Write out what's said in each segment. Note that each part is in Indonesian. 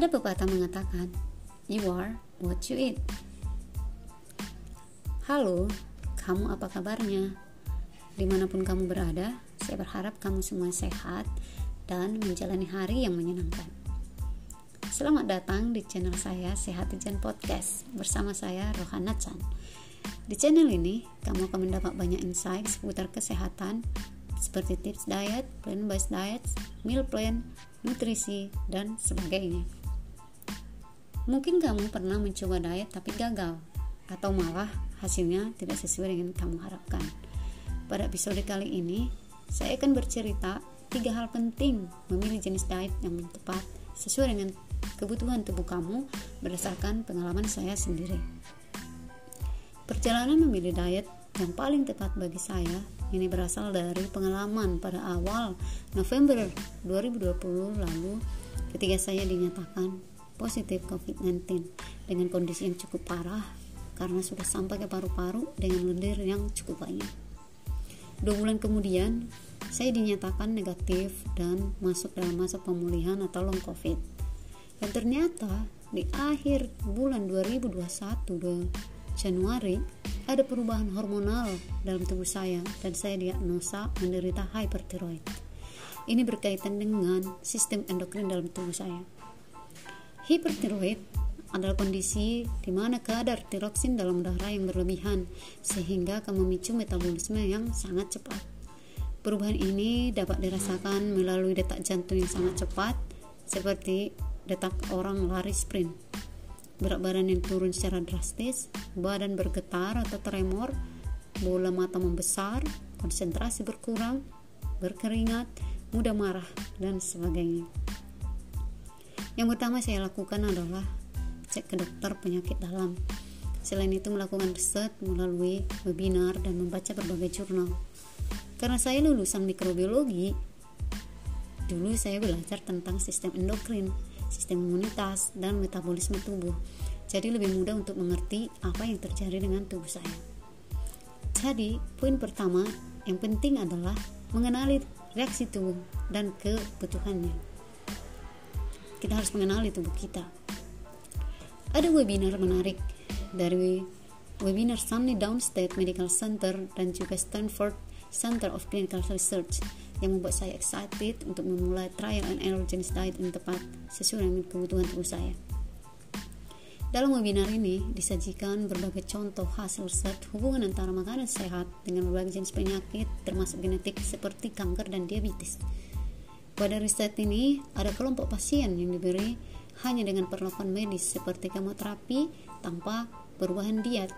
Ada pepatah mengatakan, you are what you eat. Halo, kamu apa kabarnya? Di mana pun kamu berada, saya berharap kamu semua sehat dan menjalani hari yang menyenangkan. Selamat datang di channel saya Sehat Ijan Podcast bersama saya Rohana Chan. Di channel ini, kamu akan mendapat banyak insight seputar kesehatan seperti tips diet, plant-based diet, meal plan, nutrisi, dan sebagainya. Mungkin kamu pernah mencoba diet tapi gagal, atau malah hasilnya tidak sesuai dengan kamu harapkan. Pada episode kali ini, saya akan bercerita tiga hal penting memilih jenis diet yang tepat sesuai dengan kebutuhan tubuh kamu berdasarkan pengalaman saya sendiri. Perjalanan memilih diet yang paling tepat bagi saya ini berasal dari pengalaman pada awal November 2020 lalu ketika saya dinyatakan positif COVID-19 dengan kondisi yang cukup parah karena sudah sampai ke paru-paru dengan lendir yang cukup banyak. Dua bulan kemudian, saya dinyatakan negatif dan masuk dalam masa pemulihan atau long COVID. Dan ternyata di akhir bulan 2021 Januari ada perubahan hormonal dalam tubuh saya dan saya diagnosa menderita hypertiroid. Ini berkaitan dengan sistem endokrin dalam tubuh saya. Hypertiroid adalah kondisi di mana kadar tiroksin dalam darah yang berlebihan sehingga akan memicu metabolisme yang sangat cepat. Perubahan ini dapat dirasakan melalui detak jantung yang sangat cepat seperti detak orang lari sprint berat badan yang turun secara drastis, badan bergetar atau tremor, bola mata membesar, konsentrasi berkurang, berkeringat, mudah marah, dan sebagainya. Yang pertama saya lakukan adalah cek ke dokter penyakit dalam. Selain itu melakukan riset melalui webinar dan membaca berbagai jurnal. Karena saya lulusan mikrobiologi, dulu saya belajar tentang sistem endokrin sistem imunitas, dan metabolisme tubuh. Jadi lebih mudah untuk mengerti apa yang terjadi dengan tubuh saya. Jadi, poin pertama yang penting adalah mengenali reaksi tubuh dan kebutuhannya. Kita harus mengenali tubuh kita. Ada webinar menarik dari webinar Sunny Downstate Medical Center dan juga Stanford Center of Clinical Research yang membuat saya excited untuk memulai trial and error jenis diet yang tepat sesuai dengan kebutuhan tubuh saya. Dalam webinar ini disajikan berbagai contoh hasil riset hubungan antara makanan sehat dengan berbagai jenis penyakit termasuk genetik seperti kanker dan diabetes. Pada riset ini ada kelompok pasien yang diberi hanya dengan perlakuan medis seperti kemoterapi tanpa perubahan diet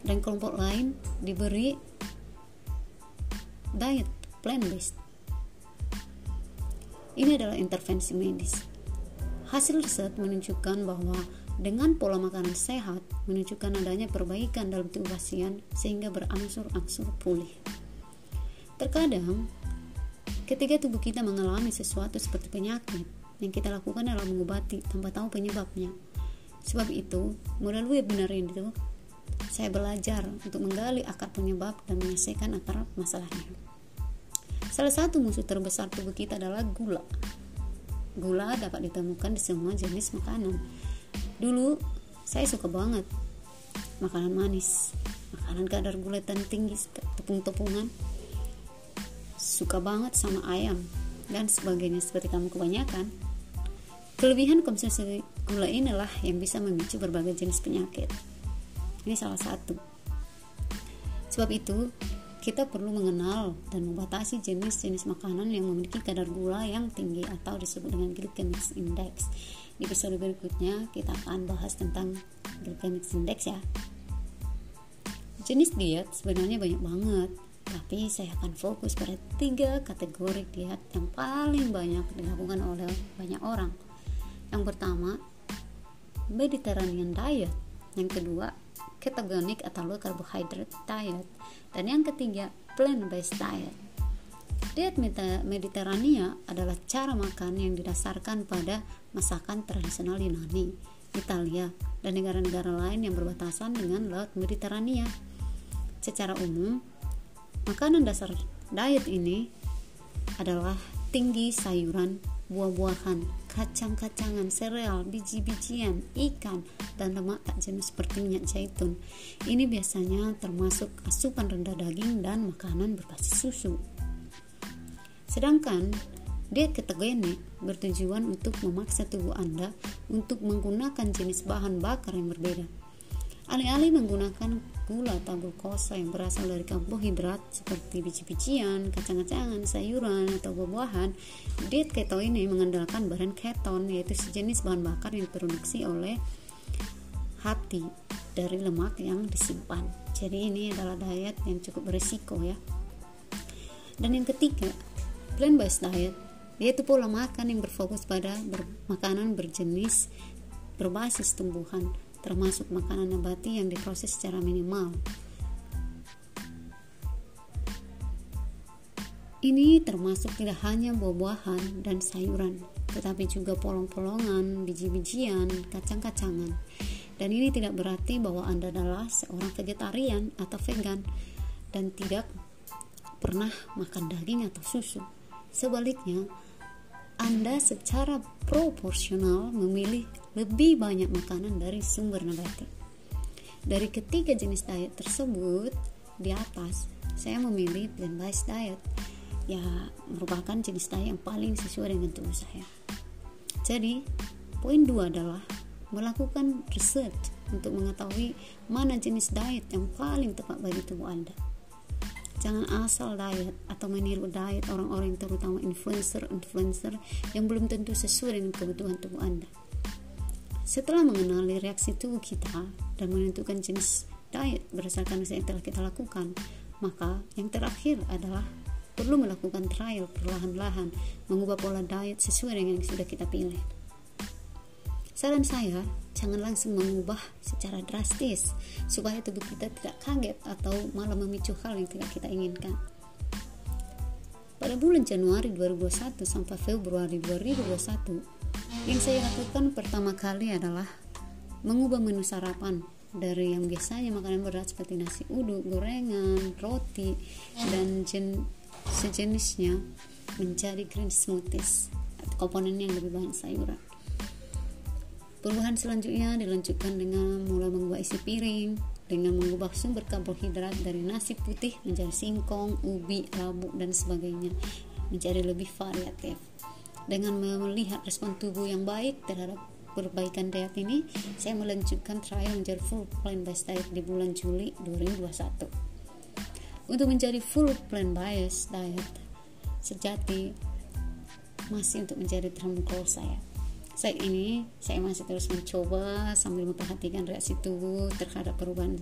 dan kelompok lain diberi diet plant based. Ini adalah intervensi medis. Hasil riset menunjukkan bahwa dengan pola makanan sehat menunjukkan adanya perbaikan dalam tubuh pasien sehingga berangsur-angsur pulih. Terkadang, ketika tubuh kita mengalami sesuatu seperti penyakit, yang kita lakukan adalah mengobati tanpa tahu penyebabnya. Sebab itu, melalui webinar itu, saya belajar untuk menggali akar penyebab dan menyelesaikan akar masalahnya. Salah satu musuh terbesar tubuh kita adalah gula. Gula dapat ditemukan di semua jenis makanan. Dulu saya suka banget makanan manis, makanan kadar gula dan tinggi, tepung-tepungan. Suka banget sama ayam dan sebagainya seperti kamu kebanyakan. Kelebihan konsumsi gula inilah yang bisa memicu berbagai jenis penyakit. Ini salah satu. Sebab itu, kita perlu mengenal dan membatasi jenis-jenis makanan yang memiliki kadar gula yang tinggi atau disebut dengan glycemic index. Di episode berikutnya kita akan bahas tentang glycemic index ya. Jenis diet sebenarnya banyak banget, tapi saya akan fokus pada tiga kategori diet yang paling banyak dilakukan oleh banyak orang. Yang pertama, Mediterranean diet. Yang kedua, ketogenic atau low carbohydrate diet dan yang ketiga plant-based diet diet Mediterania adalah cara makan yang didasarkan pada masakan tradisional Yunani Italia dan negara-negara lain yang berbatasan dengan Laut Mediterania secara umum makanan dasar diet ini adalah tinggi sayuran buah-buahan kacang-kacangan, sereal, biji-bijian, ikan, dan lemak tak jenuh seperti minyak zaitun. Ini biasanya termasuk asupan rendah daging dan makanan berbasis susu. Sedangkan diet ketogenik bertujuan untuk memaksa tubuh Anda untuk menggunakan jenis bahan bakar yang berbeda. Alih-alih menggunakan gula atau glukosa yang berasal dari karbohidrat seperti biji-bijian, kacang-kacangan, sayuran, atau buah-buahan, diet keto ini mengandalkan bahan keton yaitu sejenis bahan bakar yang diproduksi oleh hati dari lemak yang disimpan. Jadi ini adalah diet yang cukup berisiko ya. Dan yang ketiga, plant-based diet yaitu pola makan yang berfokus pada makanan berjenis berbasis tumbuhan termasuk makanan nabati yang diproses secara minimal. Ini termasuk tidak hanya buah-buahan dan sayuran, tetapi juga polong-polongan, biji-bijian, kacang-kacangan. Dan ini tidak berarti bahwa Anda adalah seorang vegetarian atau vegan dan tidak pernah makan daging atau susu. Sebaliknya, anda secara proporsional memilih lebih banyak makanan dari sumber nabati. Dari ketiga jenis diet tersebut di atas, saya memilih plant-based diet. Ya, merupakan jenis diet yang paling sesuai dengan tubuh saya. Jadi, poin dua adalah melakukan research untuk mengetahui mana jenis diet yang paling tepat bagi tubuh Anda. Jangan asal diet atau meniru diet orang-orang terutama influencer-influencer yang belum tentu sesuai dengan kebutuhan tubuh Anda. Setelah mengenali reaksi tubuh kita dan menentukan jenis diet berdasarkan yang telah kita lakukan, maka yang terakhir adalah perlu melakukan trial perlahan-lahan mengubah pola diet sesuai dengan yang sudah kita pilih. Saran saya, jangan langsung mengubah secara drastis supaya tubuh kita tidak kaget atau malah memicu hal yang tidak kita inginkan. Pada bulan Januari 2021 sampai Februari 2021, yang saya lakukan pertama kali adalah mengubah menu sarapan dari yang biasanya makanan berat seperti nasi uduk, gorengan, roti, dan jen, sejenisnya menjadi green smoothies komponen yang lebih banyak sayuran Perubahan selanjutnya dilanjutkan dengan mulai mengubah isi piring, dengan mengubah sumber karbohidrat dari nasi putih menjadi singkong, ubi, labu, dan sebagainya menjadi lebih variatif. Dengan melihat respon tubuh yang baik terhadap perbaikan diet ini, saya melanjutkan trial menjadi full plant-based diet di bulan Juli 2021. Untuk menjadi full plant-based diet sejati masih untuk menjadi drum goal saya saat ini saya masih terus mencoba sambil memperhatikan reaksi tubuh terhadap perubahan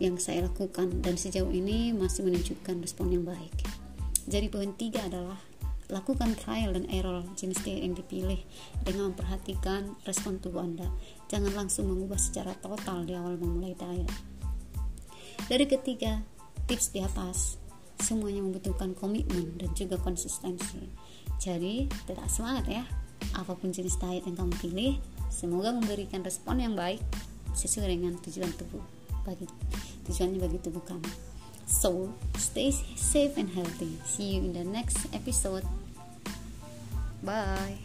yang saya lakukan dan sejauh ini masih menunjukkan respon yang baik. Jadi poin tiga adalah lakukan trial dan error jenis diet yang dipilih dengan memperhatikan respon tubuh Anda. Jangan langsung mengubah secara total di awal memulai diet. Dari ketiga tips di atas, semuanya membutuhkan komitmen dan juga konsistensi. Jadi, tetap semangat ya apa pun jenis diet yang kamu pilih semoga memberikan respon yang baik sesuai dengan tujuan tubuh bagi tujuannya bagi tubuh kamu so stay safe and healthy see you in the next episode bye